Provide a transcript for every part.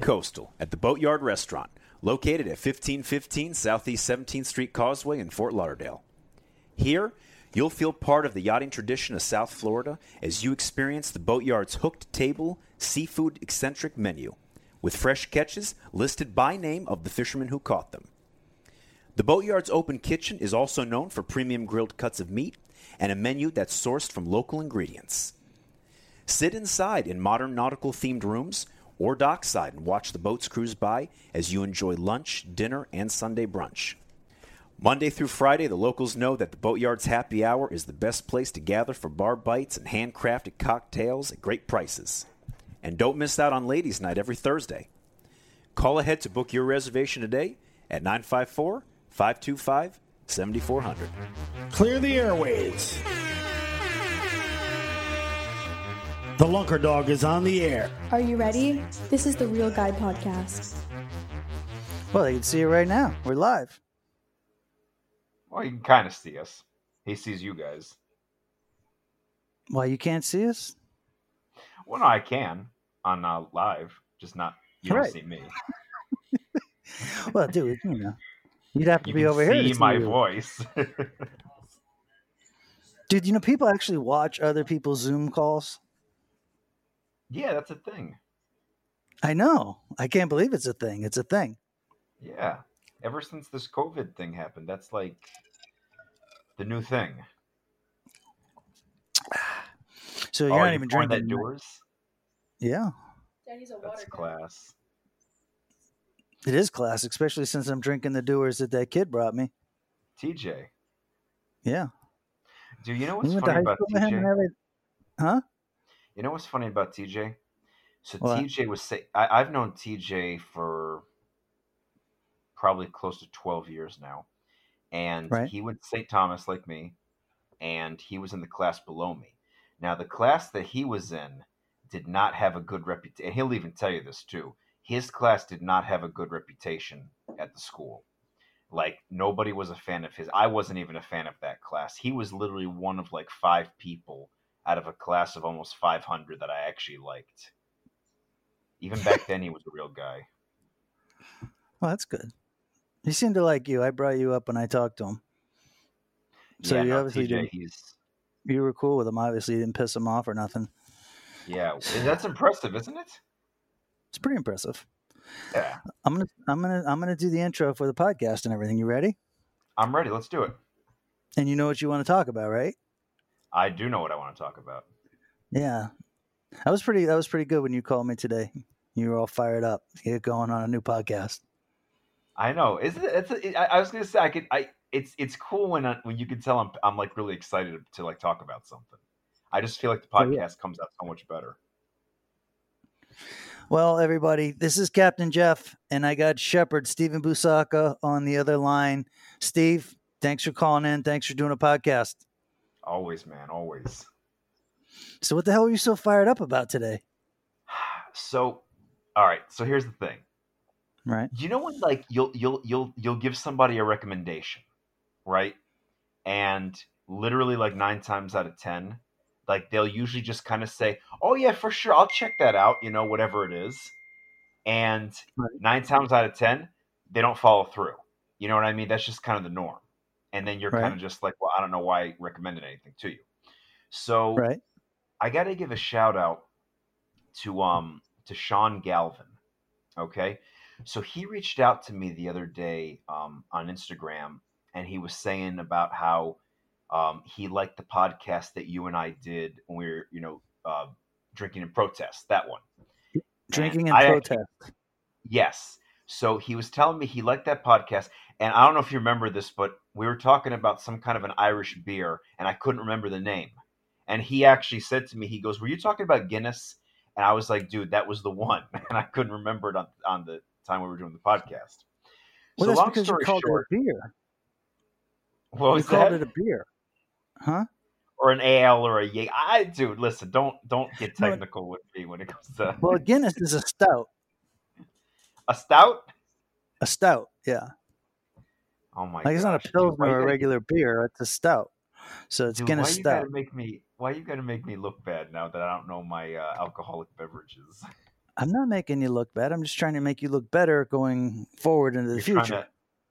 Coastal at the Boatyard Restaurant, located at 1515 Southeast 17th Street Causeway in Fort Lauderdale. Here, you'll feel part of the yachting tradition of South Florida as you experience the Boatyard's hooked table, seafood eccentric menu, with fresh catches listed by name of the fishermen who caught them. The Boatyard's open kitchen is also known for premium grilled cuts of meat and a menu that's sourced from local ingredients. Sit inside in modern nautical themed rooms or dockside and watch the boats cruise by as you enjoy lunch, dinner, and Sunday brunch. Monday through Friday, the locals know that the Boatyard's happy hour is the best place to gather for bar bites and handcrafted cocktails at great prices. And don't miss out on Ladies' Night every Thursday. Call ahead to book your reservation today at 954 525 7400. Clear the airways. The Lunker Dog is on the air. Are you ready? This is the Real Guy Podcast. Well, they can see it right now. We're live. Well, you can kind of see us. He sees you guys. Why you can't see us? Well, no, I can on uh, live, just not you Right. don't see me. Well, dude, you know, you'd have to You be can over here. see to see my you. voice. Dude, you know, people actually watch other people's Zoom calls. Yeah, that's a thing. I know. I can't believe it's a thing. It's a thing. Yeah, ever since this COVID thing happened, that's like the new thing. So Oh, you're not you even drinking. that doors. Yeah, Daddy's a That's class. it is class, especially since I'm drinking the doers that that kid brought me. TJ, Yeah, do you know we what's went to funny about school with him and TJ? Huh? You know what's funny about TJ? So What? TJ was say I, I've known TJ for probably close to twelve years now, and Right. he went to St. Thomas like me, and he was in the class below me. Now the class that he was in did not have a good reputation, and he'll even tell you this too. His class did not have a good reputation at the school. Like nobody was a fan of his. I wasn't even a fan of that class. He was literally one of like five people out of a class of almost 500 that I actually liked. Even back then, he was a real guy. Well, that's good. He seemed to like you. I brought you up when I talked to him. So yeah, you no, obviously TJ, he's You were cool with him. Obviously, you didn't piss him off or nothing. yeah, that's impressive, isn't it? It's pretty impressive. Yeah, I'm gonna, I'm gonna, I'm gonna do the intro for the podcast and everything. You ready? I'm ready. Let's do it. And you know what you want to talk about, right? I do know what I want to talk about. Yeah, that was pretty. That was pretty good when you called me today. You were all fired up. Get going on a new podcast. I know. Isn't it? It's a, I, I was gonna say I could. I it's it's cool when I, when you can tell I'm I'm like really excited to like talk about something. I just feel like the Oh, podcast yeah. comes out so much better. Well, everybody, this is Captain Jeff, and I got Shepard Stephen Busaka on the other line. Steve, thanks for calling in. Thanks for doing a podcast. Always, man. Always. So, what the hell are you so fired up about today? So, all right. So here's the thing. Right? you know when like you'll you'll you'll you'll give somebody a recommendation right and literally like nine times out of ten like they'll usually just kind of say oh yeah for sure i'll check that out you know whatever it is and Right. nine times out of ten they don't follow through you know what i mean that's just kind of the norm and then you're Right. kind of just like well i don't know why i recommended anything to you so Right? I got to give a shout out to um to Sean Galvin. Okay, so he reached out to me the other day um, on Instagram, and he was saying about how um, he liked the podcast that you and I did when we were, you know, uh, drinking in protest. That one. Drinking And and I protest. Yes. So he was telling me he liked that podcast, and I don't know if you remember this, but we were talking about some kind of an Irish beer, and I couldn't remember the name. And he actually said to me, he goes, "Were you talking about Guinness?" And I was like, "Dude, that was the one," and I couldn't remember it on, on the time we were doing the podcast. Well, so that's because you called short, it a beer. what You called that? it a beer, huh? or an ale or a Yay? I dude, listen, don't don't get No, technical with me when it comes to Well, Guinness is a stout. a stout. A stout, yeah. Oh my Like it's not a pilsner or a regular beer. It's a stout. So it's Dude, Guinness why you stout. gotta make me? Why you gotta make me look bad now that I don't know my uh, alcoholic beverages? I'm not making you look bad. I'm just trying to make you look better going forward into the You're future. trying to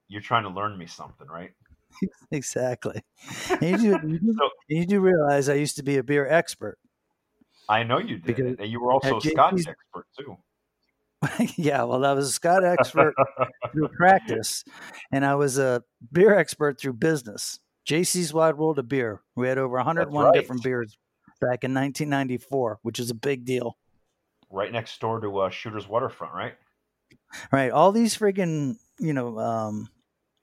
you're trying to learn me something, right? exactly. You, do, you, do, So- you do realize I used to be a beer expert. I know you did, Because and you were also a Scotch expert too. yeah, well, I was a Scott expert through practice, and I was a beer expert through business. JC's Wide World of Beer. We had over 101 right. different beers back in 1994, which is a big deal. Right next door to uh, Shooter's Waterfront, right? Right, all these freaking you know um,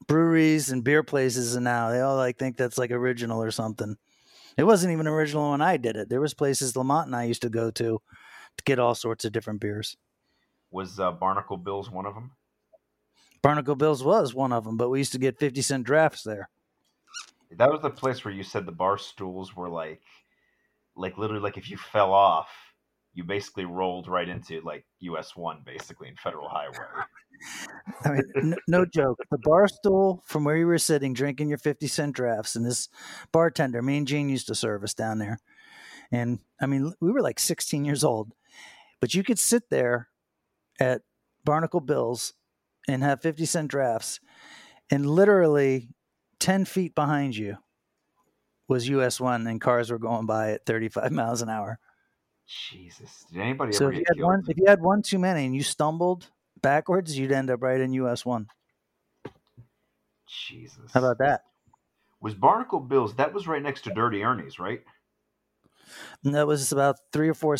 breweries and beer places, and now they all like think that's like original or something. It wasn't even original when I did it. There was places Lamont and I used to go to to get all sorts of different beers. Was uh, Barnacle Bills one of them? Barnacle Bills was one of them, but we used to get 50 cent drafts there. That was the place where you said the bar stools were like, like literally like if you fell off, you basically rolled right into like US one basically in Federal Highway. I mean, n- no joke. The bar stool from where you were sitting, drinking your 50 cent drafts, and this bartender, me and Gene used to serve us down there. And I mean, we were like 16 years old, but you could sit there at Barnacle Bills and have 50 cent drafts, and literally 10 feet behind you was US 1, and cars were going by at 35 miles an hour. Jesus, did anybody So ever if you had killed? one, if you had one too many and you stumbled backwards, you'd end up right in US 1. Jesus, How about that? Was Barnacle Bills? That was right next to Dirty Ernie's, right? And that was about three or four,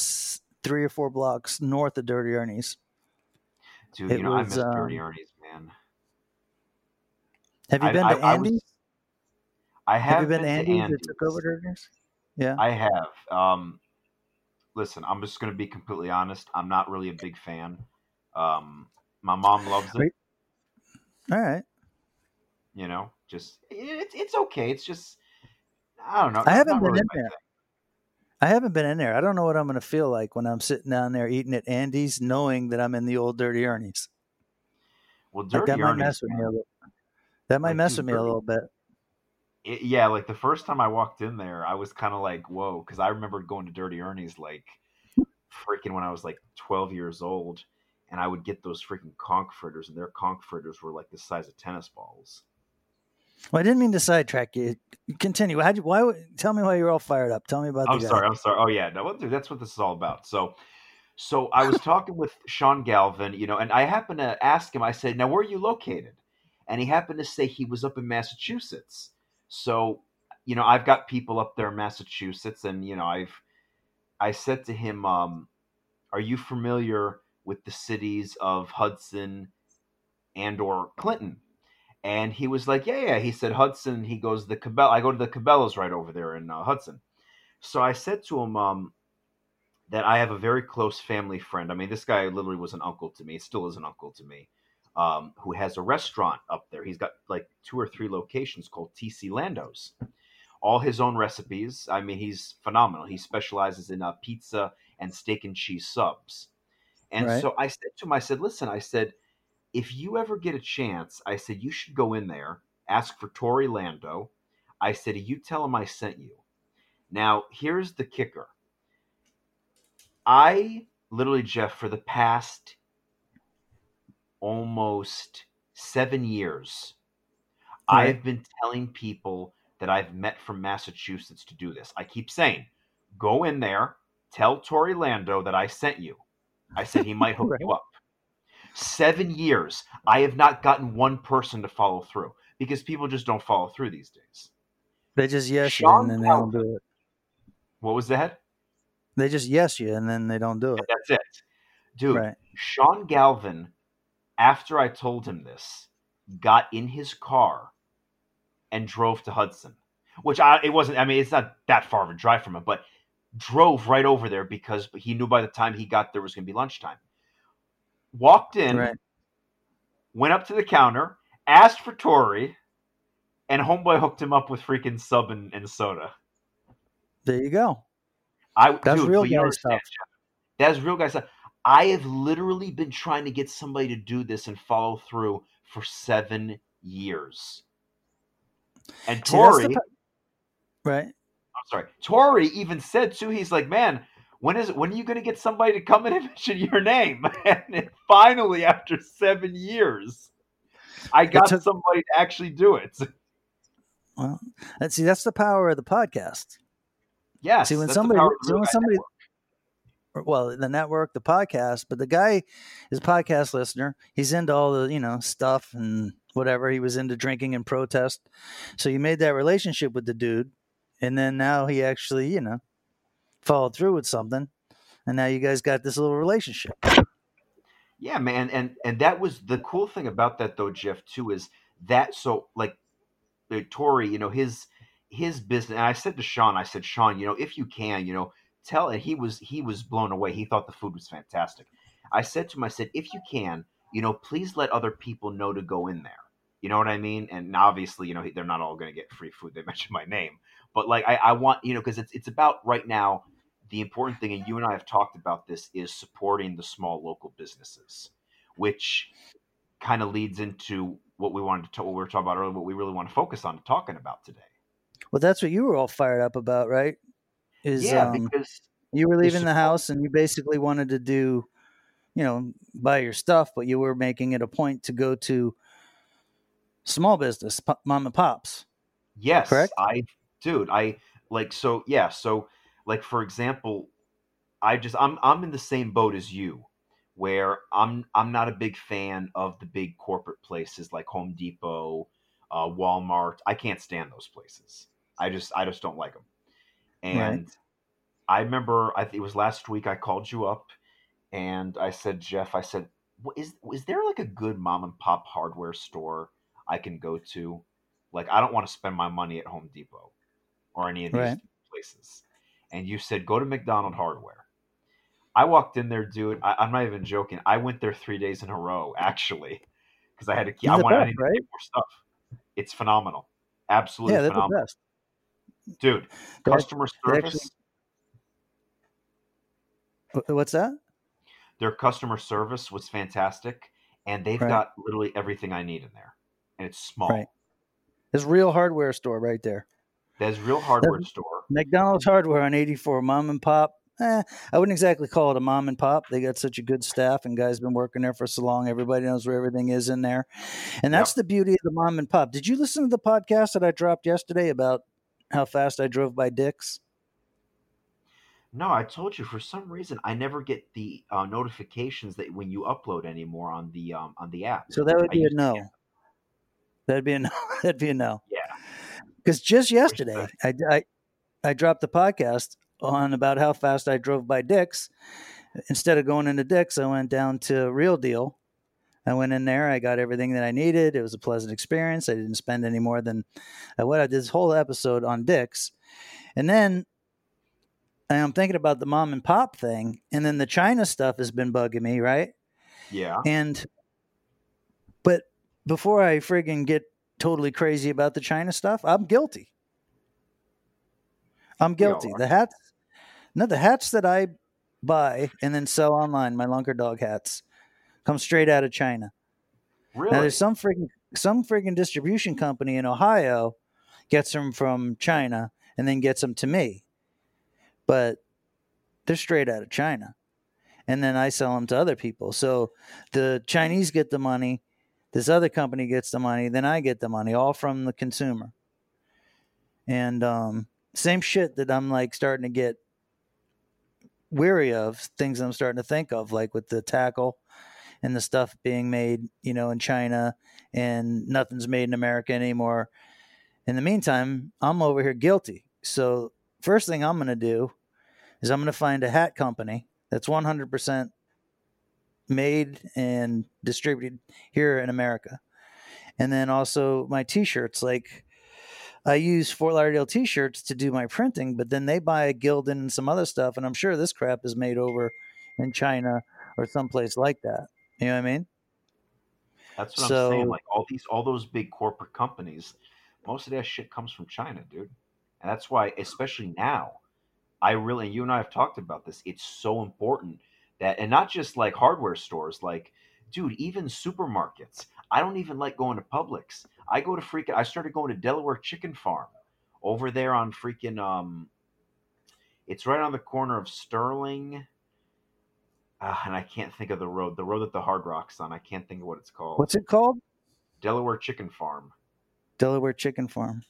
three or four blocks north of Dirty Ernie's. Dude, It you know I was, miss Dirty um, Ernie's, man. Have you I- been I- to I was- Andy's? I have, have you been, to to Andy's, Andy's. that took over Dirty Ernie's? Yeah. I have. Um, listen, I'm just going to be completely honest. I'm not really a big fan. Um, my mom loves it. All right. You know, just it's it's okay. It's just I don't know. I haven't been really in there. thing. I haven't been in there. I don't know what I'm going to feel like when I'm sitting down there eating at Andy's, knowing that I'm in the old Dirty Ernie's. Well, Like Dirty that might Ernie's, mess with me a little. That might Like, mess with me a little bit. it- yeah, like the first time I walked in there, I was kind of like, whoa, because I remember going to Dirty Ernie's like freaking when I was like 12 years old, and I would get those freaking conch fritters, and their conch fritters were like the size of tennis balls. Well, I didn't mean to sidetrack you. Continue. How'd you, why? Tell me why you're all fired up. Tell me about I'm sorry. I'm sorry. Oh yeah, no, that's what this is all about. So, so I was talking with Sean Galvin, you know, and I happened to ask him. I said, "Now, where are you located?" And he happened to say he was up in Massachusetts. So, you know, I've got people up there in Massachusetts, and you know, I've I said to him, um, "Are you familiar with the cities of Hudson and or Clinton?" And he was like, "Yeah, yeah." He said Hudson. He goes the Cabell. I go to the Cabela's right over there in uh, Hudson. So I said to him um, that I have a very close family friend. I mean, this guy literally was an uncle to me. Still is an uncle to me. Um, who has a restaurant up there? He's got like two or three locations called TC Lando's. All his own recipes. I mean, he's phenomenal. He specializes in uh, pizza and steak and cheese subs. And Right. so I said to him, I said, listen, I said, if you ever get a chance, I said, you should go in there, ask for Tori Lando. I said, you tell him I sent you. Now, here's the kicker. I literally, Jeff, for the past almost seven years, Right. I've been telling people that I've met from Massachusetts to do this. I keep saying, go in there, tell Tori Lando that I sent you. I said he might hook you up. Seven years, I have not gotten one person to follow through because people just don't follow through these days. They just yes you and then they don't do it. What was that? They just yes you and then they don't do it. That's it. Dude, Right. Sean Galvin, after I told him this, got in his car and drove to Hudson. Which I it wasn't I mean, it's not that far of a drive from him, but drove right over there because he knew by the time he got there was gonna be lunchtime. Walked in, Right. went up to the counter, asked for Tori, and homeboy hooked him up with freaking sub and, and soda. There you go. I That's dude, real guy stuff. That's real guy stuff. I have literally been trying to get somebody to do this and follow through for seven years. And See, Tori, the Right. I'm sorry, Tori even said too. He's like, man, when is when are you going to get somebody to come in and mention your name? And finally, after seven years, I got took- somebody to actually do it. Well, and see, that's the power of the podcast. Yeah. See, when somebody- power of see, when somebody- Network. well the network the podcast but the guy is a podcast listener he's into all the you know stuff and whatever he was into drinking and protest so you made that relationship with the dude and then now he actually you know followed through with something and now you guys got this little relationship Yeah, man, and and that was the cool thing about that though, Jeff. Too is that so like uh, Tori, you know his his business. And I said to Sean, I said, Sean, you know, if you can, you know, tell. And he was he was blown away. He thought the food was fantastic. I said to him, I said, if you can, you know, please let other people know to go in there. You know what I mean? And obviously, you know, they're not all going to get free food. They mentioned my name, but like I, I want you know because it's it's about right now the important thing, and you and I have talked about this, is supporting the small local businesses, which kind of leads into what we wanted to talk, what we were talking about earlier, what we really want to focus on talking about today. well that's what you were all fired up about right is yeah, um, because you were leaving the house and you basically wanted to do you know buy your stuff but you were making it a point to go to small business mom and pops yes, correct? I, dude, I like so yeah, so like for example, I just I'm I'm in the same boat as you, where I'm I'm not a big fan of the big corporate places like Home Depot, uh, Walmart. I can't stand those places. I just I just don't like them. And I remember I think it was last week I called you up and I said Jeff I said is is there like a good mom and pop hardware store I can go to? Like I don't want to spend my money at Home Depot or any of these Right. places. And you said go to McDonald Hardware. I walked in there, dude. I, I'm not even joking. I went there three days in a row, actually, because I had to keep. I wanted best, needed to right? get more stuff. It's phenomenal, absolutely yeah they're the phenomenal, best dude. They Customer they service. actually- what's that their customer service was fantastic, and they've Right. got literally everything I need in there, and it's small. Right. There's real hardware store right there. There's real hardware store. McDonald's hardware on 84, mom and pop. Eh, I wouldn't exactly call it a mom and pop. They got such a good staff and guys been working there for so long. Everybody knows where everything is in there. And that's the beauty of the mom and pop. Did you listen to the podcast that I dropped yesterday about how fast I drove by Dick's? No, I told you for some reason I never get the uh, notifications that when you upload anymore on the um, on the app. So that would be a no. That'd be a no. That'd be a no. Because just yesterday, I, I I dropped the podcast on about how fast I drove by Dick's. Instead of going into Dick's, I went down to Real Deal. I went in there. I got everything that I needed. It was a pleasant experience. I didn't spend any more than uh, what I did this whole episode on Dick's, and then I'm thinking about the mom and pop thing, and then the China stuff has been bugging me, right? Yeah. And but before I friggin' get totally crazy about the China stuff, I'm guilty. I'm guilty. The hats, no, the hats that I buy and then sell online, my Lunker Dog hats, come straight out of China. Really? Now there's some friggin' some friggin' distribution company in Ohio gets them from China and then gets them to me, but they're straight out of China, and then I sell them to other people. So the Chinese get the money, this other company gets the money, then I get the money, all from the consumer. And um, same shit that I'm like starting to get weary of things I'm starting to think of, like with the tackle and the stuff being made, you know, in China and nothing's made in America anymore. In the meantime, I'm over here guilty. So, first thing I'm going to do is I'm going to find a hat company that's 100% made and distributed here in America. And then also my t shirts. Like, I use Fort Lauderdale t shirts to do my printing, but then they buy a Gildan and some other stuff. And I'm sure this crap is made over in China or someplace like that. You know what I mean? That's what I'm saying. Like all these, all those big corporate companies, most of that shit comes from China, dude. And that's why, especially now, I really, you and I have talked about this. It's so important that, and not just like hardware stores, like, dude, even supermarkets. I don't even like going to Publix. I go to freaking. I started going to Delaware Chicken Farm over there on freaking. Um, It's right on the corner of Sterling. Uh, and I can't think of the road. The road that the Hard Rock's on. I can't think of what it's called. What's it called? Delaware Chicken Farm. Delaware Chicken Farm.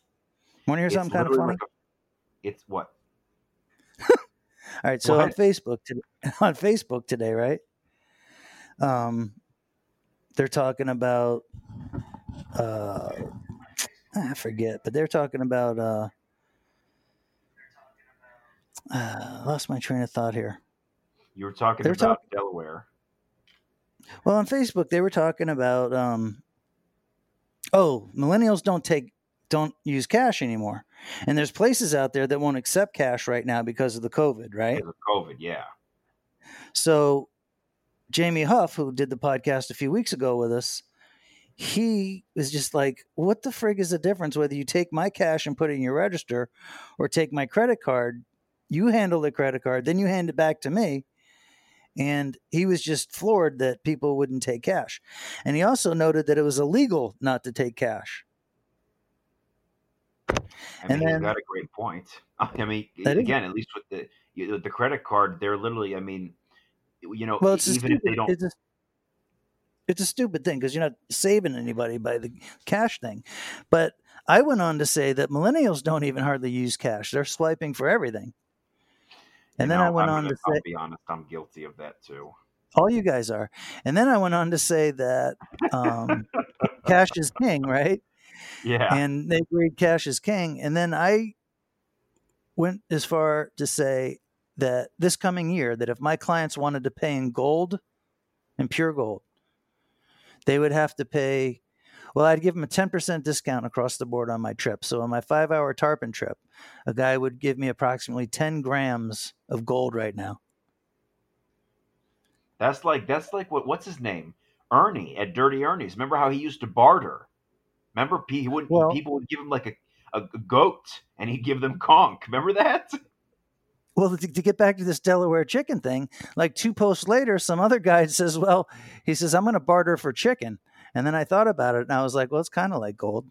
Want to hear something kind of funny? like a- it's what? All right, so on Facebook today, on Facebook today, right? Um, they're talking about uh, I forget, but they're talking about uh, uh, lost my train of thought here. You were talking They were about Delaware. Well, on Facebook, they were talking about um, oh, millennials don't take don't use cash anymore, and there's places out there that won't accept cash right now because of the COVID, right? Because of COVID, yeah. So Jamie Huff, who did the podcast a few weeks ago with us, he was just like, "What the frig is the difference whether you take my cash and put it in your register, or take my credit card? You handle the credit card, then you hand it back to me." And he was just floored that people wouldn't take cash, and he also noted that it was illegal not to take cash. I And mean, then- got a great point. I mean, That is- again, at least with the you know, the credit card, they're literally. I mean, you know, Well, it's even if stupid, they don't, It's a, it's a stupid thing because you're not saving anybody by the cash thing. But I went on to say that millennials don't even hardly use cash; they're swiping for everything. And you then know, I went I'm on gonna- to say, I'll be honest, I'm guilty of that too. all you guys are. And then I went on to say that um, cash is king, right? Yeah, and they agreed cash is king. And then I went as far to say that this coming year, that if my clients wanted to pay in gold and pure gold, they would have to pay. Well, I'd give them a 10% discount across the board on my trip. So on my five hour Tarpon trip, a guy would give me approximately 10 grams of gold right now. that's like that's like what what's his name, Ernie at Dirty Ernie's. Remember how he used to barter? Remember he would Well- people would give him like a, a goat, and he'd give them conch. Remember that? Well, to, to get back to this Delaware chicken thing, like two posts later, some other guy says, Well, he says, I'm going to barter for chicken. And then I thought about it and I was like, Well, it's kind of like gold.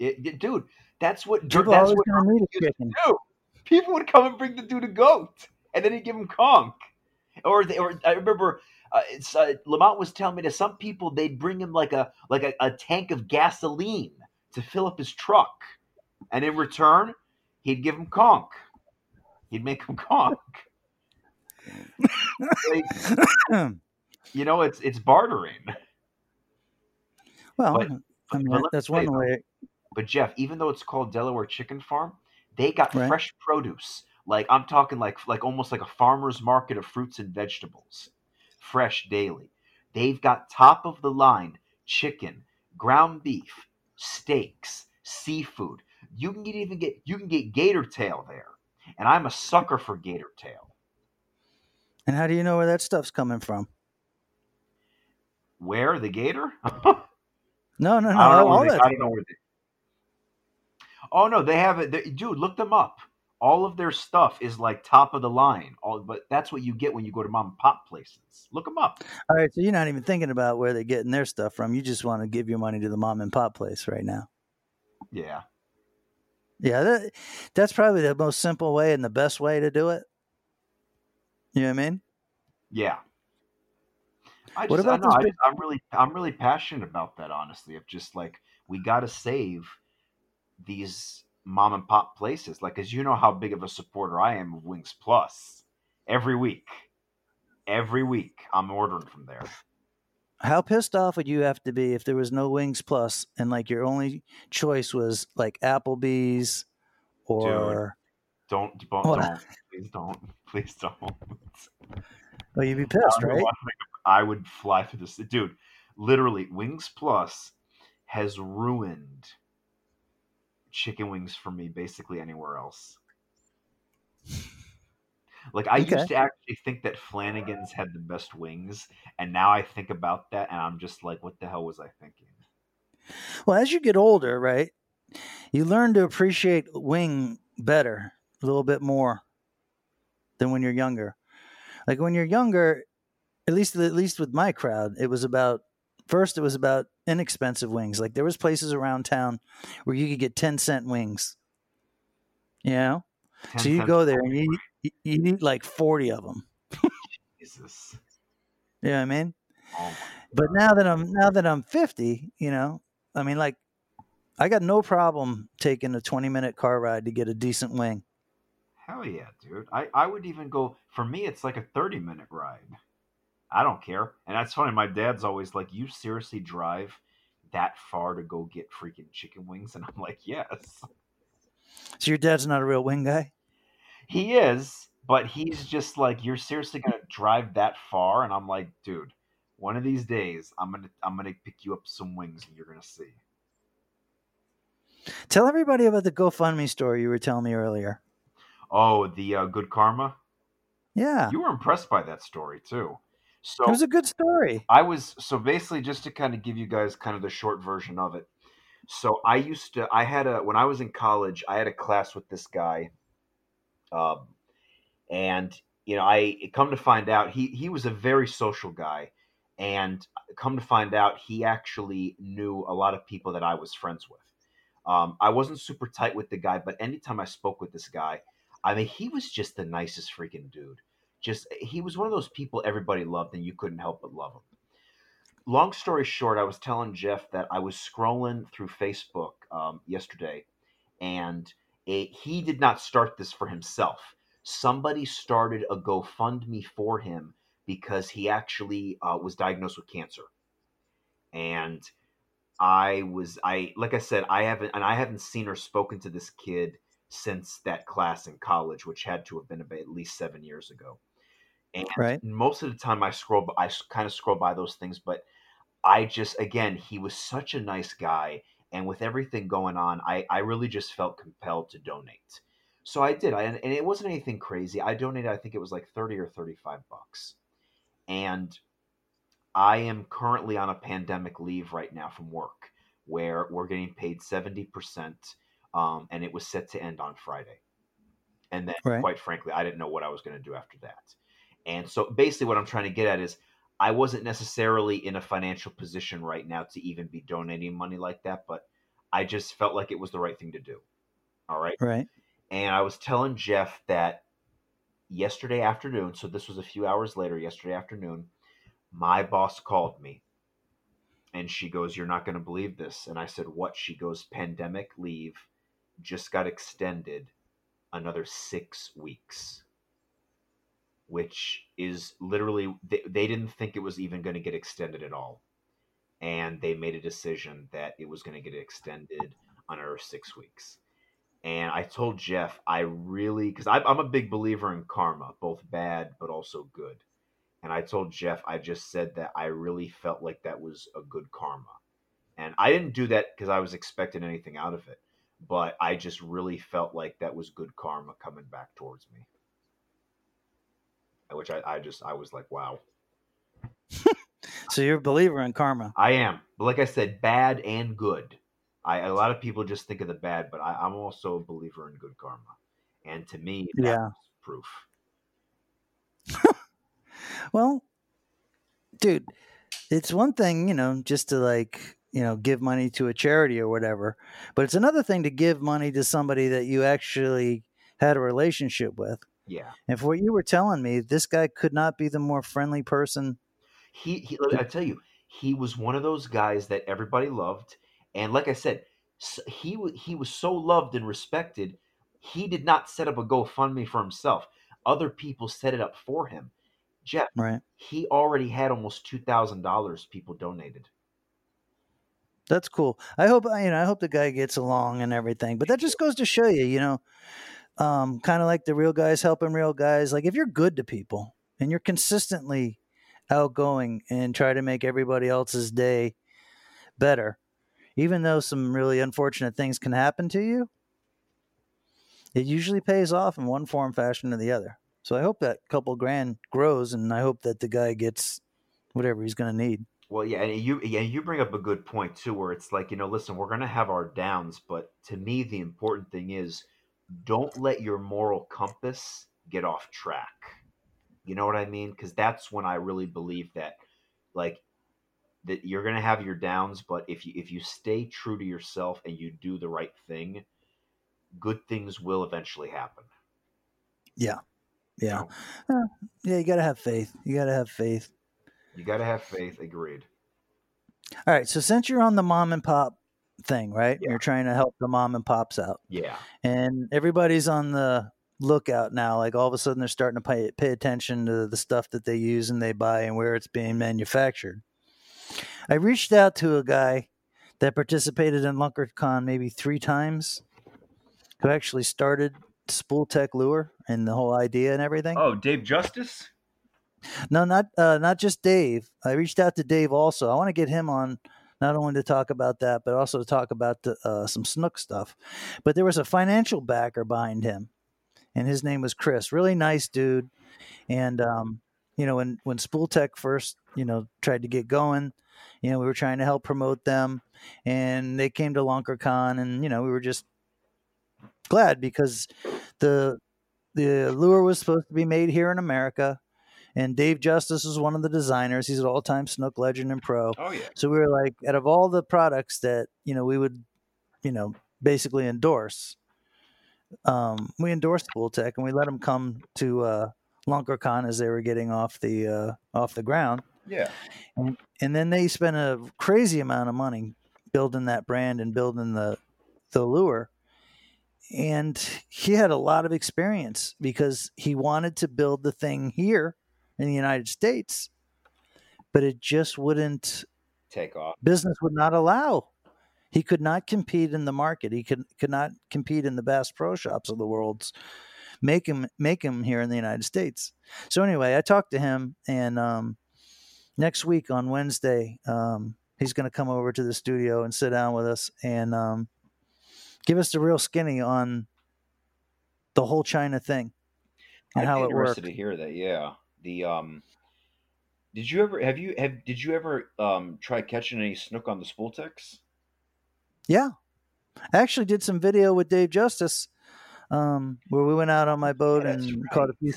It- it- dude, that's what People that's always what need a chicken. do. People would come and bring the dude a goat, and then he'd give him conch. Or, they, or I remember uh, it's, uh, Lamont was telling me that some people they'd bring him like a like a, a tank of gasoline to fill up his truck, and in return, he'd give him conch. He'd make him conch. Like, you know, it's it's bartering. well, But- I mean, that's one way. But Jeff, even though it's called Delaware Chicken Farm, they got Right. fresh produce. Like I'm talking like like almost like a farmer's market of fruits and vegetables. Fresh daily. They've got top of the line chicken, ground beef, steaks, seafood. You can get, even get you can get gator tail there. And I'm a sucker for gator tail. And how do you know where that stuff's coming from? Where the gator? I No, no, no. don't know where they, I don't know where they. Oh no, they have it. They, dude, look them up. All of their stuff is like top of the line. All, but that's what you get when you go to mom and pop places. Look them up. All right, so you're not even thinking about where they're getting their stuff from. You just want to give your money to the mom and pop place right now. Yeah, Yeah, that, that's probably the most simple way and the best way to do it. You know what I mean? yeah. I What just, I about know, I I'm really, I'm really passionate about that. Honestly, of just like we got to save these mom and pop places. Like, as you know, how big of a supporter I am of Wings Plus. Every week, every week, I'm ordering from there. How pissed off would you have to be if there was no Wings Plus and like your only choice was like Applebee's or Don't, don't, What? don't, please don't, please don't. well, you'd be pissed, don't right? I would fly through this, dude. Literally, Wings Plus has ruined chicken wings for me. Basically, anywhere else. Like I Okay. used to actually think that Flanagan's had the best wings, and now I think about that, and I'm just like, what the hell was I thinking? Well, as you get older, right, you learn to appreciate wing better, a little bit more than when you're younger. Like when you're younger, at least at least with my crowd, it was about first it was about inexpensive wings. Like there was places around town where you could get 10 cent wings. You know? So you go there and you, you eat like forty of them. Jesus. You know what I mean? Oh But now that I'm now that I'm 50, you know, I mean, like, I got no problem taking a 20 minute car ride to get a decent wing. Hell yeah, dude. I, I would even go for me it's like a 30 minute ride. I don't care. And that's funny, my dad's always like, You seriously drive that far to go get freaking chicken wings? And I'm like, Yes. So your dad's not a real wing guy. He is, but he's just like, You're seriously gonna drive that far? And I'm like, dude, one of these days I'm gonna I'm gonna pick you up some wings and you're gonna see. Tell everybody about the GoFundMe story you were telling me earlier. Oh, the uh, good karma? Yeah, You were impressed by that story too. So it was a good story. I was so basically just to kind of give you guys kind of the short version of it. So I used to I had a when I was in college I had a class with this guy, um, and you know I come to find out he he was a very social guy, and come to find out he actually knew a lot of people that I was friends with. Um, I wasn't super tight with the guy, but anytime I spoke with this guy, I mean he was just the nicest freaking dude just he was one of those people everybody loved and you couldn't help but love him. Long story short i was telling jeff that i was scrolling through facebook um, yesterday and it, he did not start this for himself. Somebody started a gofundme for him because he actually uh, was diagnosed with cancer. And i was i like i said i haven't and i haven't seen or spoken to this kid since that class in college which had to have been about at least seven years ago and Right. most of the time I scroll, I kind of scroll by those things, but I just, again, he was such a nice guy. And with everything going on, I, I really just felt compelled to donate. So I did. I, and it wasn't anything crazy. I donated, I think it was like 30 or 35 bucks. And I am currently on a pandemic leave right now from work where we're getting paid 70%. Um, and it was set to end on Friday. And then, Right. quite frankly, I didn't know what I was going to do after that. And so basically, what I'm trying to get at is I wasn't necessarily in a financial position right now to even be donating money like that, but I just felt like it was the right thing to do. All right. Right. And I was telling Jeff that yesterday afternoon, so this was a few hours later, yesterday afternoon, my boss called me and she goes, You're not going to believe this. And I said, What? She goes, Pandemic leave just got extended another six weeks which is literally they, they didn't think it was even going to get extended at all. And they made a decision that it was going to get extended another six weeks. And i told jeff i really because i'm a big believer in karma both bad but also good. And i told jeff i just said that i really felt like that was a good karma. And i didn't do that because i was expecting anything out of it but i just really felt like that was good karma coming back towards me which I, I just I was like, wow, So you're a believer in karma. I am. But like I said, bad and good. I a lot of people just think of the bad, but I, I'm also a believer in good karma, and to me, that's Yeah. proof. Well, dude, it's one thing, you know, just to like, you know, give money to a charity or whatever, but it's another thing to give money to somebody that you actually had a relationship with. Yeah, And for what you were telling me, this guy could not be the more friendly person. he, he I tell you, he was one of those guys that everybody loved, and like I said, he he was so loved and respected. He did not set up a GoFundMe for himself. Other people set it up for him. Jeff, Right. he already had almost two thousand dollars people donated. That's cool. I hope you know. I hope the guy gets along and everything. But that just goes to show you, you know, um, kind of like the real guys helping real guys. Like if you're good to people and you're consistently outgoing and try to make everybody else's day better, even though some really unfortunate things can happen to you, it usually pays off in one form, fashion, or the other. So I hope that couple grand grows, and I hope that the guy gets whatever he's going to need. Well, yeah, and you yeah, you bring up a good point too, where it's like you know, listen, we're gonna have our downs, but to me, the important thing is don't let your moral compass get off track. You know what I mean? Because that's when I really believe that, like, that you're gonna have your downs, but if you if you stay true to yourself and you do the right thing, good things will eventually happen. Yeah. you Yeah. know? Uh, yeah, you got to have faith. You got to have faith. You got to have faith. Agreed. All right. So since you're on the mom and pop thing, right? Yeah. You're trying to help the mom and pops out, Yeah. and everybody's on the lookout now. Like all of a sudden, they're starting to pay pay attention to the stuff that they use and they buy and where it's being manufactured. I reached out to a guy that participated in LunkerCon maybe three times, who actually started Spool Tech Lure and the whole idea and everything. Oh, Dave Justice. No, not uh, not just Dave. I reached out to Dave also. I want to get him on not only to talk about that, but also to talk about the, uh, some Snook stuff. But there was a financial backer behind him, and his name was Chris. Really nice dude. And um, you know, when when Spool Tech first you know tried to get going, you know, we were trying to help promote them, and they came to LunkerCon, and you know, we were just glad because the the lure was supposed to be made here in America and Dave Justice is one of the designers. He's an all-time Snook legend and pro. Oh yeah. So we were like, out of all the products that you know we would, you know, basically endorse, um, we endorsed Spool Tech and we let them come to uh, LunkerCon as they were getting off the uh, off the ground, Yeah. and, and then they spent a crazy amount of money building that brand and building the the lure. And he had a lot of experience because he wanted to build the thing here in the United States, but it just wouldn't Take off. business would not allow. He could not compete in the market. He could could not compete in the Bass Pro Shops of the world's make him make him here in the United States. So anyway, I talked to him, and um, next week on Wednesday, um, he's going to come over to the studio and sit down with us and um, give us the real skinny on the whole China thing and I'd how be it works. to hear that. Yeah. The um. Did you ever have you have did you ever um try catching any snook on the spool techs? Yeah. I actually did some video with Dave Justice um, where we went out on my boat That's and caught a few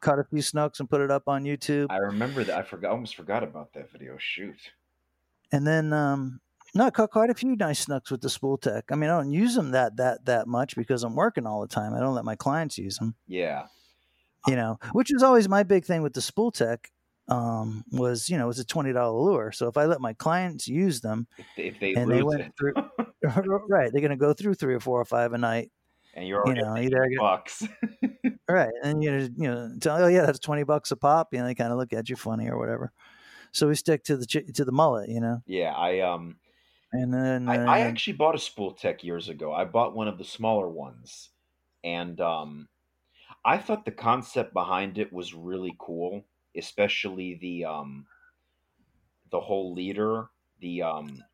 caught a few snooks and put it up on YouTube. I remember that. I forgot. Almost forgot about that video. Shoot. And then um no, I caught quite a few nice snooks with the spool tech. I mean, I don't use them that that that much because I'm working all the time. I don't let my clients use them, Yeah. You know, which is always my big thing with the spool tech. Um, was you know it's a twenty dollar lure, so if I let my clients use them If they, if they and they went it, through, right, they're going to go through three or four or five a night, and you're already know, either I 80 get- bucks. Right. And you know, you know, tell oh yeah, that's twenty bucks a pop. You know, they kind of look at you funny or whatever. So we stick to the to the mullet, you know. yeah. I um. And then I, I uh, actually bought a spool tech years ago. I bought one of the smaller ones, and um, I thought the concept behind it was really cool, especially the um, the whole leader, the um,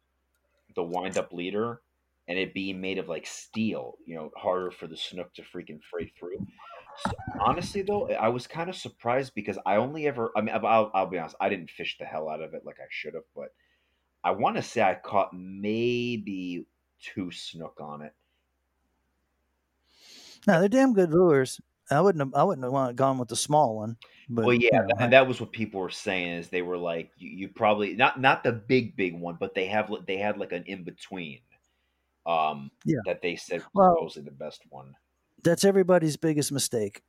the wind up leader, and it being made of like steel, you know, harder for the snook to freaking fray through. So, honestly, though, I was kind of surprised because I only ever, I mean, I'll, I'll be honest, I didn't fish the hell out of it like I should have, but I want to say I caught maybe two snook on it. no, they're damn good lures. I wouldn't have, I wouldn't have gone with the small one. But well, you yeah, know, tha- and that was what people were saying is they were like, you, you probably not not the big big one, but they have they had like an in between, um, Yeah. that they said was Well- supposedly the best one. that's everybody's biggest mistake.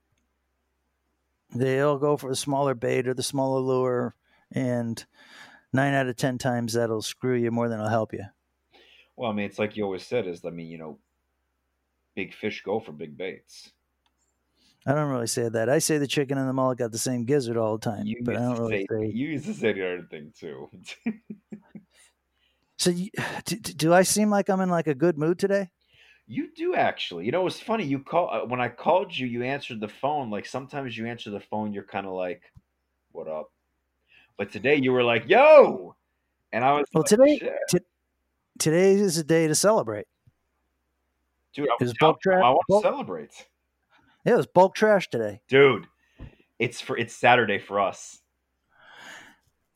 They all go for the smaller bait or the smaller lure, and nine out of ten times that'll screw you more than it'll help you. Well, I mean, it's like you always said is, I mean, you know, big fish go for big baits. I don't really say that. I say the chicken and the mullet got the same gizzard all the time, You but I don't really say, say. you used to say the other thing too. So, you, do, do I seem like I'm in like a good mood today? You do actually. You know, it's funny. You call uh, when I called you. You answered the phone. Like sometimes you answer the phone, you're kind of like, "What up?" But today you were like, "Yo," and I was Well, like, today- t- Today is a day to celebrate. dude, I, is was, I, I want to celebrate, it was bulk trash today, dude. It's for it's Saturday for us.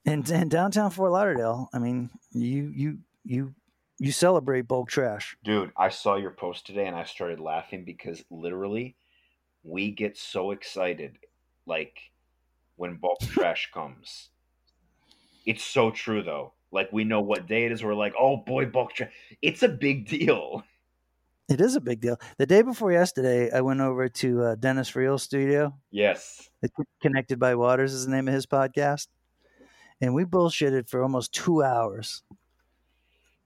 And in downtown Fort Lauderdale. I mean, you you you you celebrate bulk trash. Dude, I saw your post today and I started laughing because literally we get so excited like when bulk trash comes. It's so true though. Like we know what day it is. We're like, oh boy, bulk trash. It's a big deal. It is a big deal. The day before yesterday, I went over to uh, Dennis Real Studio. Yes. It's Connected by Waters is the name of his podcast, and we bullshitted for almost two hours.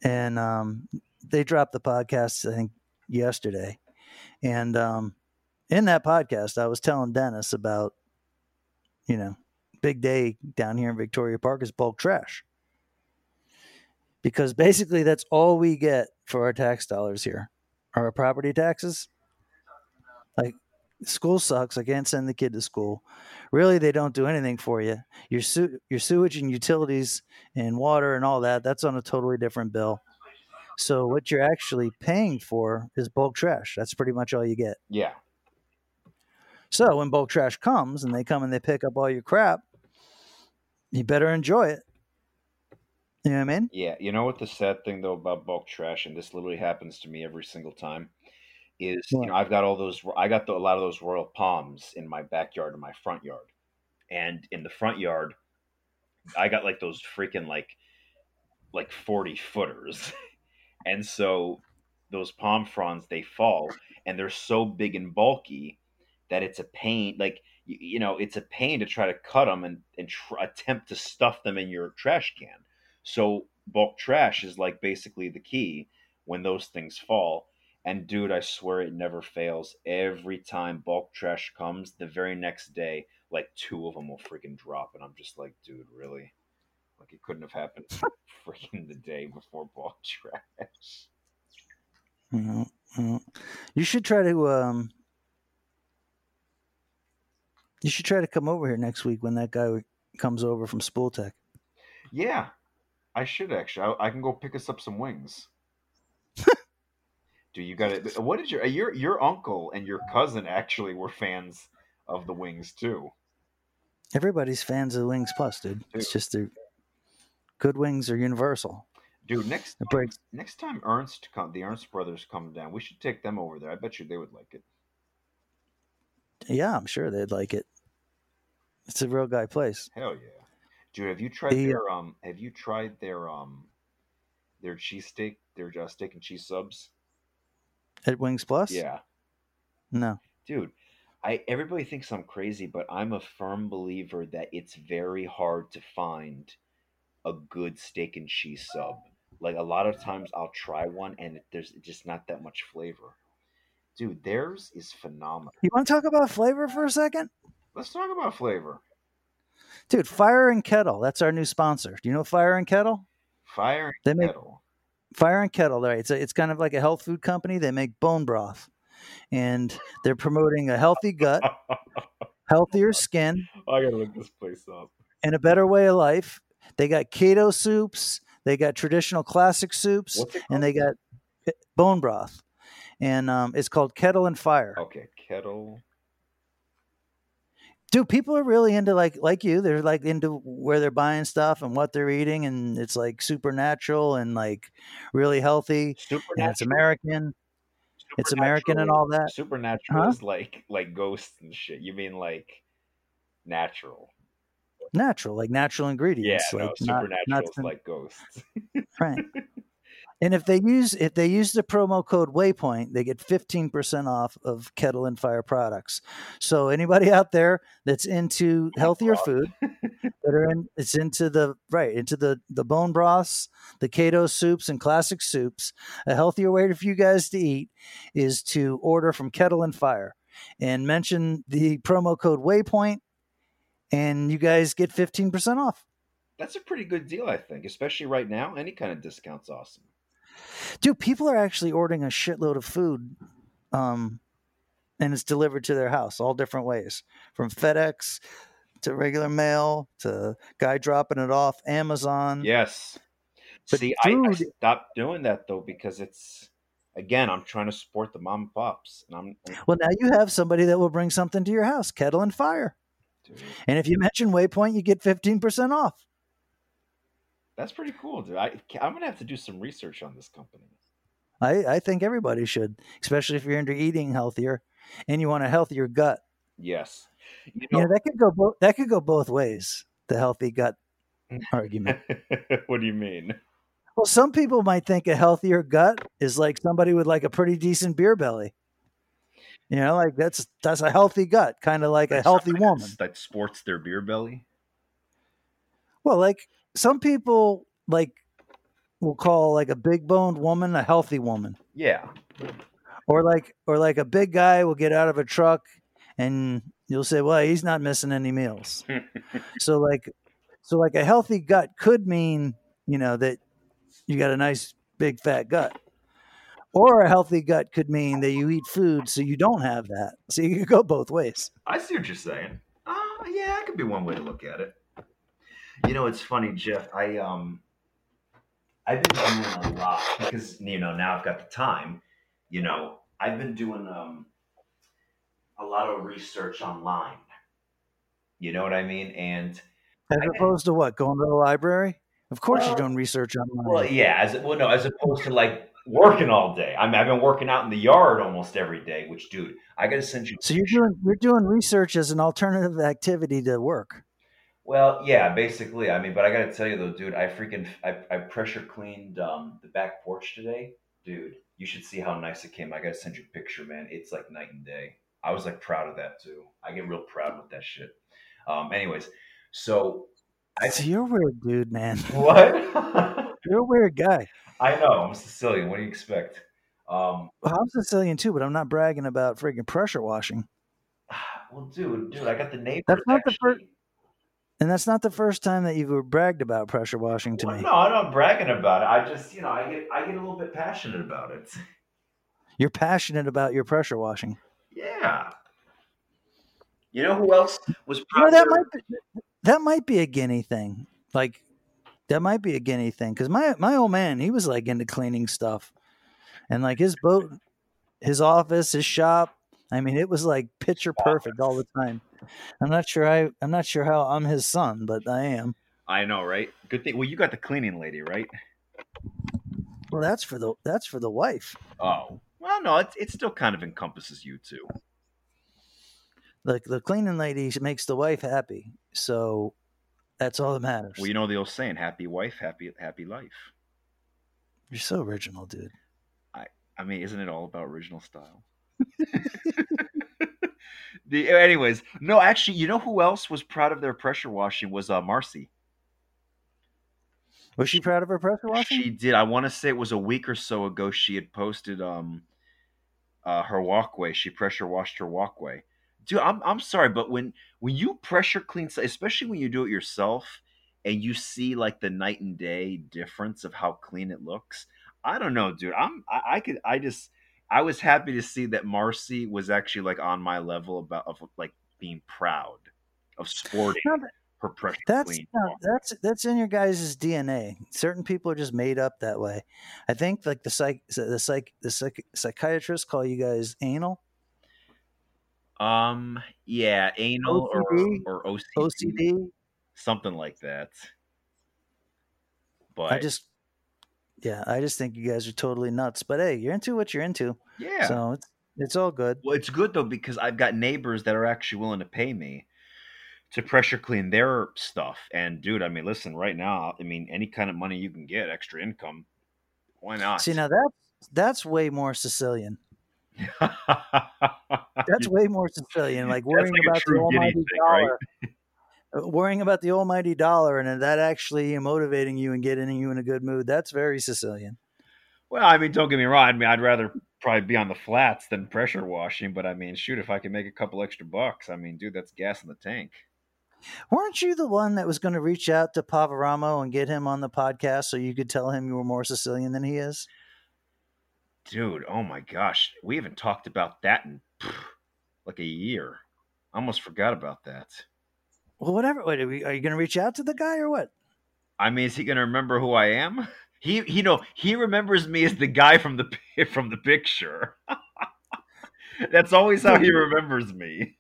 And um, they dropped the podcast, I think, yesterday. And um, in that podcast, I was telling Dennis about, you know, big day down here in Victoria Park is bulk trash. Because basically, that's all we get for our tax dollars here our property taxes. Like, school sucks. I can't send the kid to school. Really, they don't do anything for you. Your su- your sewage and utilities and water and all that. That's on a totally different bill. So what you're actually paying for is bulk trash. That's pretty much all you get. Yeah. So when bulk trash comes and they come and they pick up all your crap, you better enjoy it. You know what I mean? Yeah. You know what the sad thing though about bulk trash, and this literally happens to me every single time, is you know I've got all those I got the, a lot of those royal palms in my backyard and my front yard, and in the front yard, I got like those freaking like like forty footers, and so those palm fronds they fall and they're so big and bulky that it's a pain like you, you know it's a pain to try to cut them and, and tr- attempt to stuff them in your trash can so bulk trash is like basically the key when those things fall. And dude i swear it never fails. Every time bulk trash comes the very next day like two of them will freaking drop. And i'm just like dude really? Like it couldn't have happened freaking the day before bulk trash. You should try to um you should try to come over here next week when that guy comes over from Spool Tech. Yeah, I should actually. I, I can go pick us up some wings. Do you got it? What did your uh, your your uncle and your cousin actually were fans of the wings too? Everybody's fans of Wings Plus, dude. It's just they're good wings are universal. Dude, next It breaks next time Ernst come, the Ernst brothers come down, we should take them over there. I bet you they would like it. yeah, I'm sure they'd like it. It's a real guy place. Hell yeah, dude. Have you tried The- their um? Have you tried their um? Their cheesesteak, their uh, steak and cheese subs. At Wings Plus? Yeah, No. dude i everybody thinks i'm crazy but i'm a firm believer that it's very hard to find a good steak and cheese sub like a lot of times i'll try one and there's just not that much flavor dude theirs is phenomenal You want to talk about flavor for a second? let's talk about flavor Dude, Fire and Kettle. That's our new sponsor. Do you know Fire and Kettle? fire and They make- kettle Fire and Kettle, right? It's a, it's kind of like a health food company. They make bone broth, and they're promoting a healthy gut, healthier skin, i gotta look this place up and a better way of life. They got keto soups. They got traditional classic soups, what's it called? and they got bone broth. And um, it's called Kettle and Fire. okay kettle Dude, people are really into like like you. They're like into where they're buying stuff and what they're eating, and it's like supernatural and like really healthy. supernatural it's American. It's American and all that. supernatural Huh? is like like ghosts and shit you mean like natural natural, like natural ingredients. no, like not, supernatural not is some- like ghosts. right. And if they use if they use the promo code Waypoint, they get fifteen percent off of Kettle and Fire products. So anybody out there that's into healthier food, that are in it's into the right into the the bone broths, the keto soups and classic soups. A healthier way for you guys to eat is to order from Kettle and Fire and mention the promo code Waypoint, and you guys get fifteen percent off. That's a pretty good deal, I think, especially right now. Any kind of discount's awesome. Dude, people are actually ordering a shitload of food, um, and it's delivered to their house all different ways, from FedEx to regular mail to guy dropping it off Amazon. Yes. But See, I, I stopped doing that though because it's again, I'm trying to support the mom and pops, and I'm Well, now you have somebody that will bring something to your house, kettle and fire. dude, And if you mention Waypoint, you get fifteen percent off. That's pretty cool, dude. I, I'm gonna have to do some research on this company. I, I think everybody should, especially if you're into eating healthier and you want a healthier gut. Yes. You know, know that could go both. That could go both ways. The healthy gut argument. what do you mean? Well, some people might think a healthier gut is like somebody with like a pretty decent beer belly. You know, like that's that's a healthy gut, kind of like a healthy woman. that sports their beer belly. Well, like some people like will call like a big boned woman a healthy woman. Yeah, Or like or like a big guy will get out of a truck and you'll say, Well, he's not missing any meals. so like so like a healthy gut could mean, you know, that you got a nice big fat gut. Or a healthy gut could mean that you eat food so you don't have that. So you could go both ways. I see what you're saying. Uh, yeah, that could be one way to look at it. You know, it's funny, Jeff. I um, I've been doing a lot because you know now I've got the time. You know, I've been doing um, a lot of research online. You know what I mean? And As I- opposed to what? Going to the library? Of course Well- you're doing research online. well, yeah, as well, no, as opposed to like working all day. I mean, I've been working out in the yard almost every day. Which, dude, I got to send you. So you're doing you're doing research as an alternative activity to work. Well, yeah, basically. I mean, but I got to tell you though, dude, I freaking I, I pressure cleaned um, the back porch today, dude. You should see how nice it came. I got to send you a picture, man. It's like night and day. I was like proud of that too. I get real proud with that shit. Um, anyways, so I So you're a weird dude, man. what? You're a weird guy. I know I'm Sicilian. What do you expect? Um, Well, I'm Sicilian too, but I'm not bragging about freaking pressure washing. well, dude, dude, I got the neighbors. That's not the fir- actually- And that's not the first time that you've bragged about pressure washing to Well, me. No, I'm not bragging about it. I just, you know, I get, I get a little bit passionate about it. You're passionate about your pressure washing. Yeah. You know who else was You know, that of- might be, that might be a guinea thing. Like that might be a guinea thing because my my old man he was like into cleaning stuff, and like his boat, his office, his shop. I mean, it was like picture perfect all the time. I'm not sure I I'm not sure how I'm his son, but I am. I know, right? Good thing. Well, you got the cleaning lady, right? Well, that's for the that's for the wife. Oh, well, no, it, it still kind of encompasses you too. Like the cleaning lady makes the wife happy, so that's all that matters. Well, you know the old saying, "Happy wife, happy happy life." You're so original, dude. I mean, isn't it all about original style? the, anyways, no, actually, you know who else was proud of their pressure washing was uh, Marcy. Was she proud of her pressure washing? She did. I want to say it was a week or so ago. She had posted um uh, her walkway. She pressure washed her walkway. Dude, I'm I'm sorry, but when when you pressure clean, especially when you do it yourself, and you see like the night and day difference of how clean it looks, I don't know, dude. I'm I, I could I just I was happy to see that Marcy was actually like on my level about of like being proud of sporting No, but her pressure That's no, that's that's in your guys' DNA. Certain people are just made up that way. I think like the psych the psych the psych, psychiatrists call you guys anal, Um, yeah, anal OCD? or or OCD, OCD. something like that. But I just yeah, I just think you guys are totally nuts. But hey, you're into what you're into, yeah. so it's it's all good. well, it's good though because I've got neighbors that are actually willing to pay me to pressure clean their stuff. And dude, I mean, listen, right now, I mean, any kind of money you can get, extra income, why not? See now that's that's way more Sicilian. That's way more Sicilian. Like worrying like about the almighty thing, dollar. Uh, Worrying about the almighty dollar and that actually motivating you and getting you in a good mood. That's very Sicilian. well, I mean, don't get me wrong. I mean, I'd rather probably be on the flats than pressure washing. But I mean, shoot, if I can make a couple extra bucks, I mean, dude, that's gas in the tank. Weren't you the one that was going to reach out to Poveromo and get him on the podcast so you could tell him you were more Sicilian than he is? Dude, oh my gosh, we haven't talked about that in pff, like a year. I almost forgot about that. Well, whatever. Wait, are, we, are you going to reach out to the guy or what? I mean, is he going to remember who I am? He, you know, he remembers me as the guy from the from the picture. That's always how he remembers me.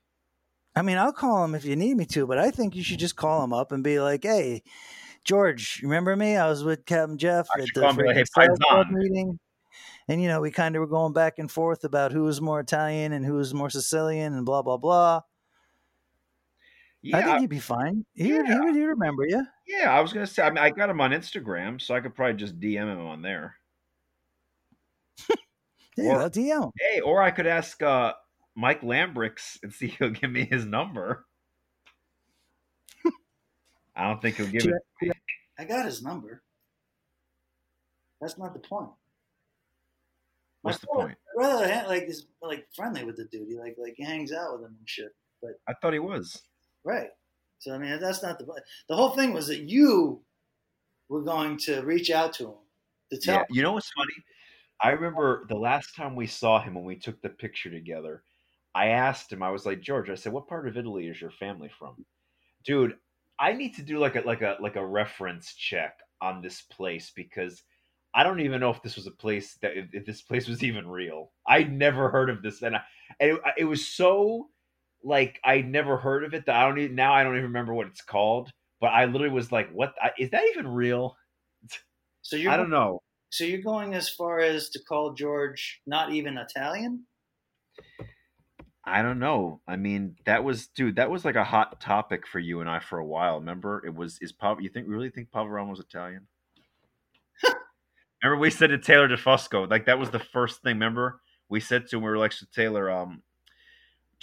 I mean, I'll call him if you need me to, but I think you should just call him up and be like, "Hey, George, remember me? I was with Captain Jeff I at the call him and like, "Hey, Club meeting." And you know, we kind of were going back and forth about who was more Italian and who was more Sicilian and blah blah blah. Yeah, I think he'd be fine. He would, he would he'd remember you. yeah. I was gonna say. I mean, I got him on Instagram, so I could probably just DM him on there. Yeah, Or- I'll DM. Hey, or I could ask uh, Mike Lambrix and see if he'll give me his number. I don't think he'll give it. I got his number. That's not the point. What's the My point? brother ha- like is like friendly with the dude. He like like hangs out with him and shit. But I thought he was. Right. So I mean that's not the the whole thing was that you were going to reach out to him to tell Yeah. You know what's funny? I remember the last time we saw him when we took the picture together. I asked him. I was like, George. I said, "What part of Italy is your family from?" Dude, I need to do like a like a like a reference check on this place because I don't even know if this was a place that if, if this place was even real. I'd never heard of this, and, I, and it, it was so like I'd never heard of it that I don't even now I don't even remember what it's called. But I literally was like, "What I- is that even real?" So you're I don't know. so you're going as far as to call George not even Italian? I don't know. I mean, that was dude. That was like a hot topic for you and I for a while. Remember, it was is Pav. You think really think Pavarone was Italian? remember, we said to Taylor DeFusco, like that was the first thing. Remember, we said to him, we were like, so Taylor, um,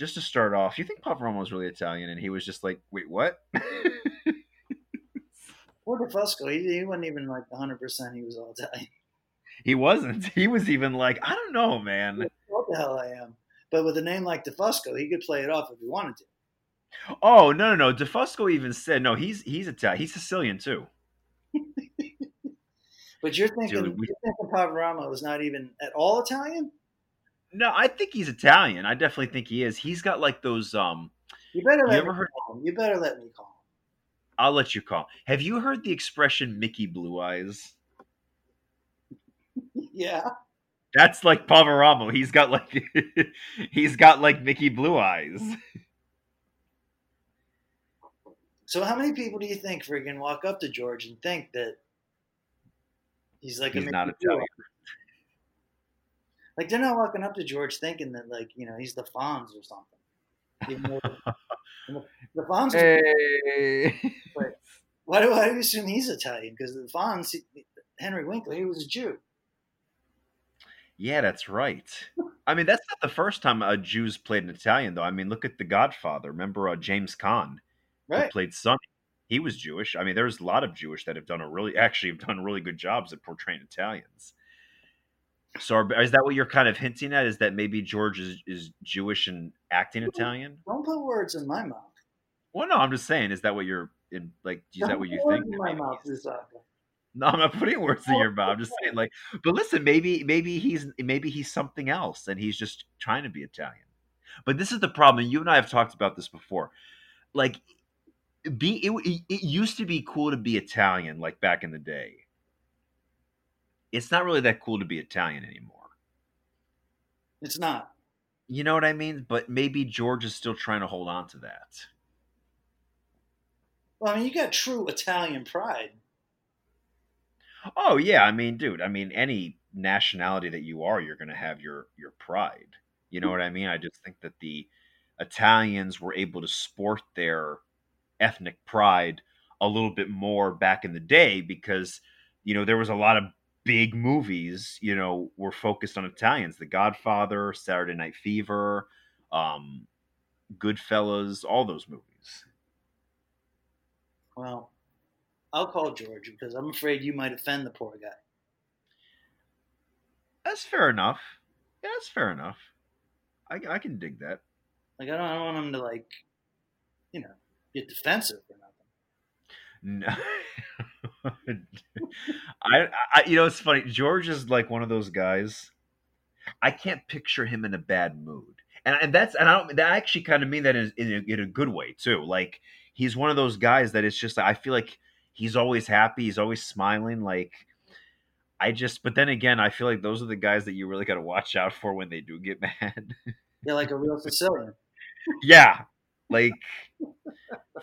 just to start off, you think Pavarone was really Italian? And he was just like, wait, what? Poor DeFusco, he, he wasn't even like 100 percent he was all Italian. he wasn't. He was even like, I don't know, man. What the hell I am? But with a name like DeFusco, he could play it off if he wanted to. Oh no, no, no. DeFusco even said no. He's he's Italian. He's Sicilian too. But you're thinking, Dude, we- you're thinking Poveromo was not even at all Italian? No, I think he's Italian. I definitely think he is. He's got like those um You better You let ever me heard- call him. You better let me call him. I'll let you call. Have you heard the expression Mickey Blue Eyes? yeah. That's like Poveromo. He's got like he's got like Mickey Blue Eyes. So how many people do you think freaking walk up to George and think that he's like He's a not Mickey Blue Italian. Like they're not walking up to George thinking that like you know he's the Fonz or something. Even though the, Fonz. Hey. Why do why do you assume he's Italian? Because the Fonz, Henry Winkler, he was a Jew. Yeah, that's right. I mean, that's not the first time a Jews played an Italian, though. I mean, look at The Godfather. Remember uh, James Caan, who Right. played Sonny? He was Jewish. I mean, there's a lot of Jewish that have done a really, actually, have done really good jobs at portraying Italians. So, is that what you're kind of hinting at? Is that maybe George is, is Jewish and acting Italian? Don't put words in my mouth. Well, no, I'm just saying. Is that what you're in? Like, is that Don't what you think? In my mouth. No, I'm not putting words in your mouth. I'm just saying, like, but listen, maybe, maybe he's, maybe he's something else, and he's just trying to be Italian. But this is the problem. You and I have talked about this before. Like, be it, it used to be cool to be Italian, like back in the day. It's not really that cool to be Italian anymore. It's not. You know what I mean? But maybe George is still trying to hold on to that. Well, I mean, you got true Italian pride. Oh yeah, I mean, dude, I mean, any nationality that you are, you're going to have your your pride. You know what I mean? I just think that the Italians were able to sport their ethnic pride a little bit more back in the day because you know there was a lot of big movies you know were focused on Italians. The Godfather, Saturday Night Fever, um, Goodfellas, all those movies. Well, I'll call George because I'm afraid you might offend the poor guy. That's fair enough. Yeah, that's fair enough. I, I can dig that. Like, I don't, I don't want him to like, you know, get defensive or. No. I, I, you know, it's funny. George is like one of those guys. I can't picture him in a bad mood, and and that's and I don't. That I actually kind of mean that in, in, a, in a good way too. Like he's one of those guys that it's just. I feel like he's always happy. He's always smiling. Like I just. But then again, I feel like those are the guys that you really got to watch out for when they do get mad. You're like a real Sicilian. yeah, like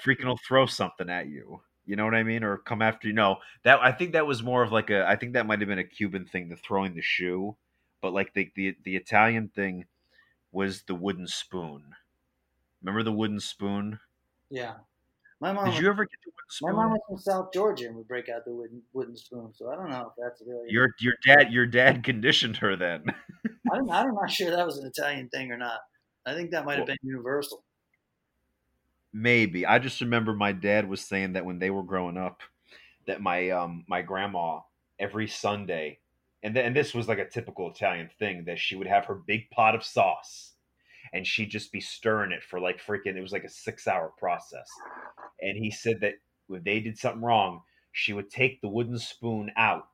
freaking will throw something at you. You know what I mean? Or come after you. No, that I think that was more of like a. I think that might have been a Cuban thing, the throwing the shoe. But like the the the Italian thing was the wooden spoon. Remember the wooden spoon? Yeah. My mom. Did was- you ever get the wooden spoon? my mom was from South Georgia and would break out the wooden wooden spoon. So I don't know if that's really. Your your dad your dad conditioned her then. I'm, I'm not sure that was an Italian thing or not. I think that might have Well- been universal. Maybe. I just remember my dad was saying that when they were growing up, that my um my grandma every Sunday, and th- and this was like a typical Italian thing that she would have her big pot of sauce, and she'd just be stirring it for like freaking. It was like a six hour process, and he said that when they did something wrong, she would take the wooden spoon out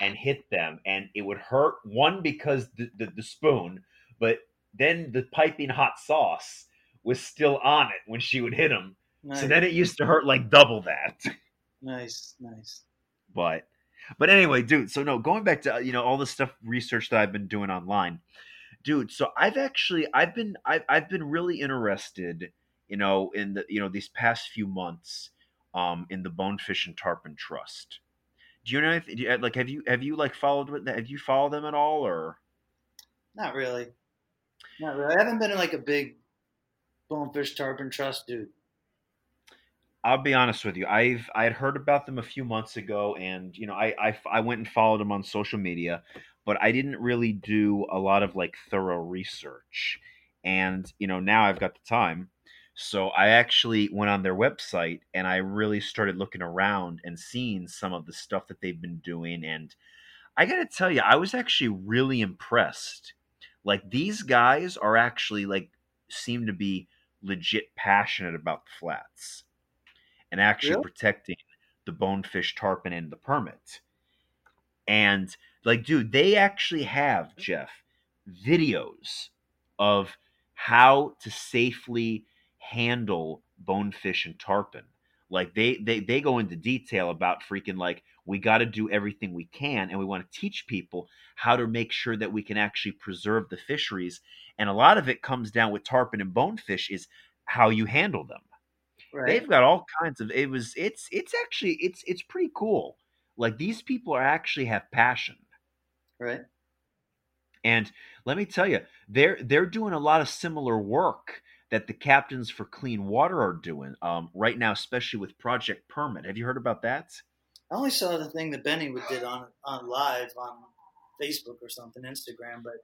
and hit them, and it would hurt one because the the, the spoon, but then the piping hot sauce was still on it when she would hit him. Nice, So then it used to hurt like double that. nice, nice. But but anyway, dude, so no, going back to you know all the stuff research that I've been doing online. Dude, so I've actually I've been I've I've been really interested, you know, in the you know these past few months um in the Bonefish and Tarpon Trust. Do you know anything do you, like have you have you like followed with have you followed them at all or Not really. Not really. I haven't been in like a big bonefish tarpon trust dude. I'll be honest with you. I've I had heard about them a few months ago, and you know, I, I I went and followed them on social media, but I didn't really do a lot of like thorough research. And you know, now I've got the time, so I actually went on their website and I really started looking around and seeing some of the stuff that they've been doing. And I got to tell you, I was actually really impressed. Like these guys are actually like seem to be legit passionate about the flats and actually Really? protecting the bonefish tarpon and the permit. And like, dude, they actually have Jeff videos of how to safely handle bonefish and tarpon. Like they they they go into detail about freaking like we got to do everything we can and we want to teach people how to make sure that we can actually preserve the fisheries and a lot of it comes down with tarpon and bonefish is how you handle them. Right. they've got all kinds of it was it's it's actually it's it's pretty cool. Like these people are actually have passion. Right. and let me tell you they're they're doing a lot of similar work that the captains for clean water are doing um, right now especially with project permit. Have you heard about that I only saw the thing that Benny would did on on live on Facebook or something, Instagram, but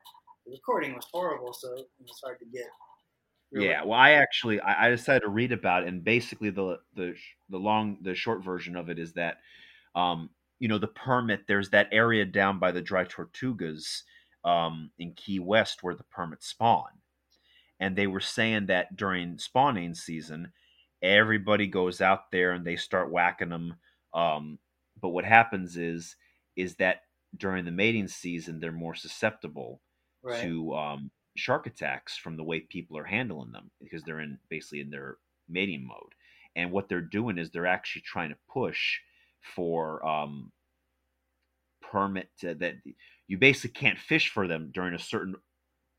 the recording was horrible, so it was hard to get. really. Yeah, well, I actually I, I decided to read about it, and basically the the the long the short version of it is that, um, you know, the permit there's that area down by the dry tortugas, um, in Key West where the permits spawn, and they were saying that during spawning season, everybody goes out there and they start whacking them. Um, but what happens is is that during the mating season they're more susceptible right. to um, shark attacks from the way people are handling them because they're in basically in their mating mode. And what they're doing is they're actually trying to push for um, permit to, that you basically can't fish for them during a certain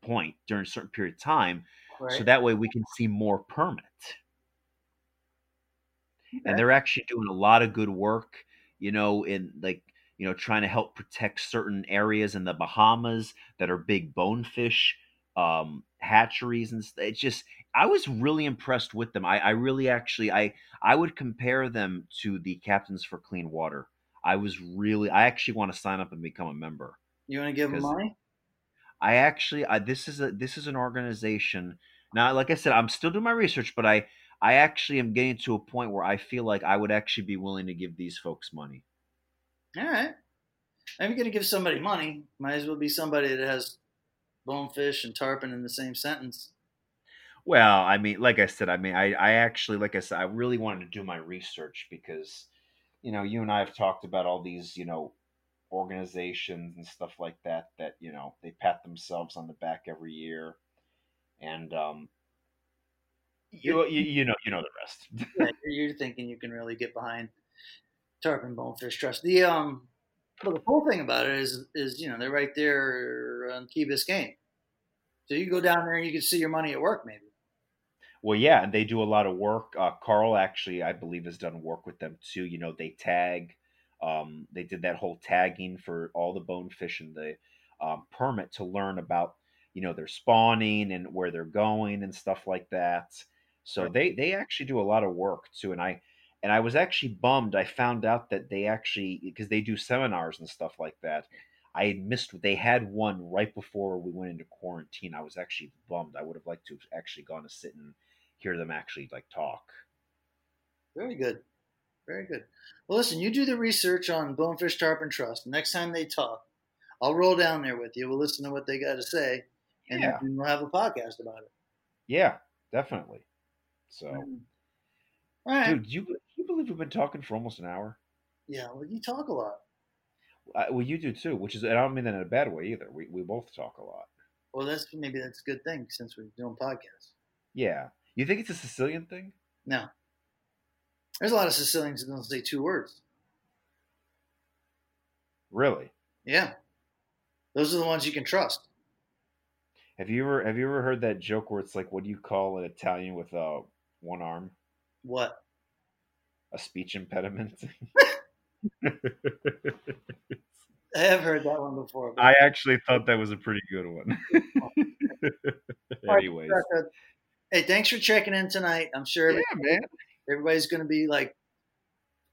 point during a certain period of time, right. so that way we can see more permit. Okay. And they're actually doing a lot of good work, you know, in like you know trying to help protect certain areas in the Bahamas that are big bonefish um, hatcheries and st- it's just I was really impressed with them. I, I really actually I I would compare them to the Captains for Clean Water. I was really I actually want to sign up and become a member. you want to give 'cause- money? I actually I, this is a this is an organization. Now, like I said, I'm still doing my research, but I I actually am getting to a point where I feel like I would actually be willing to give these folks money. All right. If you're going to give somebody money, might as well be somebody that has bonefish and tarpon in the same sentence. Well, I mean, like I said, I mean, I, I actually, like I said, I really wanted to do my research because, you know, you and I have talked about all these, you know, organizations and stuff like that that you know they pat themselves on the back every year, and um, you you, you know you know the rest. yeah, you're thinking you can really get behind tarpon bonefish trust. The um, well, the cool thing about it is is you know they're right there on Key Biscayne, so you go down there and you can see your money at work maybe. Well, yeah, and they do a lot of work. Uh, Carl actually, I believe, has done work with them too. You know, they tag. Um, they did that whole tagging for all the bonefish and the um, permit to learn about, you know, their spawning and where they're going and stuff like that. So they they actually do a lot of work too, and I and I was actually bummed. I found out that they actually because they do seminars and stuff like that. I had missed. They had one right before we went into quarantine. I was actually bummed. I would have liked to have actually gone to sit and hear them actually like talk. Very good. Very good. Well, listen, you do the research on Bonefish Tarpon Trust. Next time they talk, I'll roll down there with you. We'll listen to what they got to say, and Yeah. then we'll have a podcast about it. Yeah, definitely. So, All right. dude, you you believe we've been talking for almost an hour? Yeah, well, you talk a lot. Uh, well, you do too, which is I don't mean that in a bad way either. We we both talk a lot. Well, that's maybe that's a good thing since we're doing podcasts. Yeah. You think it's a Sicilian thing? No, there's a lot of Sicilians that don't say two words. Really? Yeah, those are the ones you can trust. Have you ever have you ever heard that joke where it's like, what do you call an Italian with uh, one arm? What? A speech impediment. I have heard that one before. I actually thought that was a pretty good one. Anyways, Hey, thanks for checking in tonight. I'm sure yeah, man. everybody's going to be like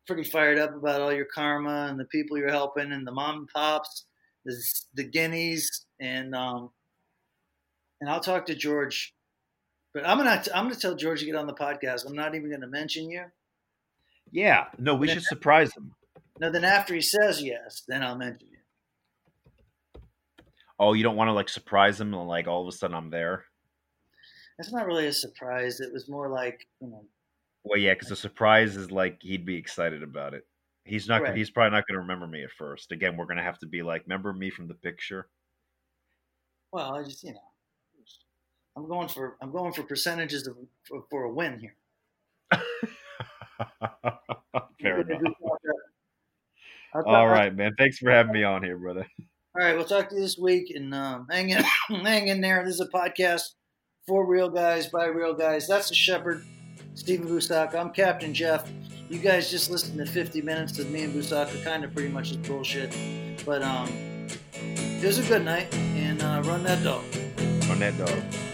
pretty fired up about all your karma and the people you're helping and the mom and pops, the, the guineas, and um, and I'll talk to George. But I'm gonna I'm gonna tell George to get on the podcast. I'm not even gonna mention you. Yeah, no, we should surprise him. No, then after he says yes, then I'll mention you. Oh, you don't want to like surprise him and like all of a sudden I'm there. It's not really a surprise. It was more like you know. Well, yeah, because the surprise is like he'd be excited about it. He's not. Right. He's probably not going to remember me at first. Again, we're going to have to be like, remember me from the picture. Well, I just you know, I'm going for I'm going for percentages of for, for a win here. Fair enough. All right, man. Thanks for having me on here, brother. All right, we'll talk to you this week and um, hang in, hang in there. This is a podcast for real guys by real guys. That's the Shepherd, Stephen Busak. I'm Captain Jeff. You guys just listened to 50 minutes of me and Busak. kind of pretty much is bullshit, but um, it was a good night and uh, run that dog. Run that dog.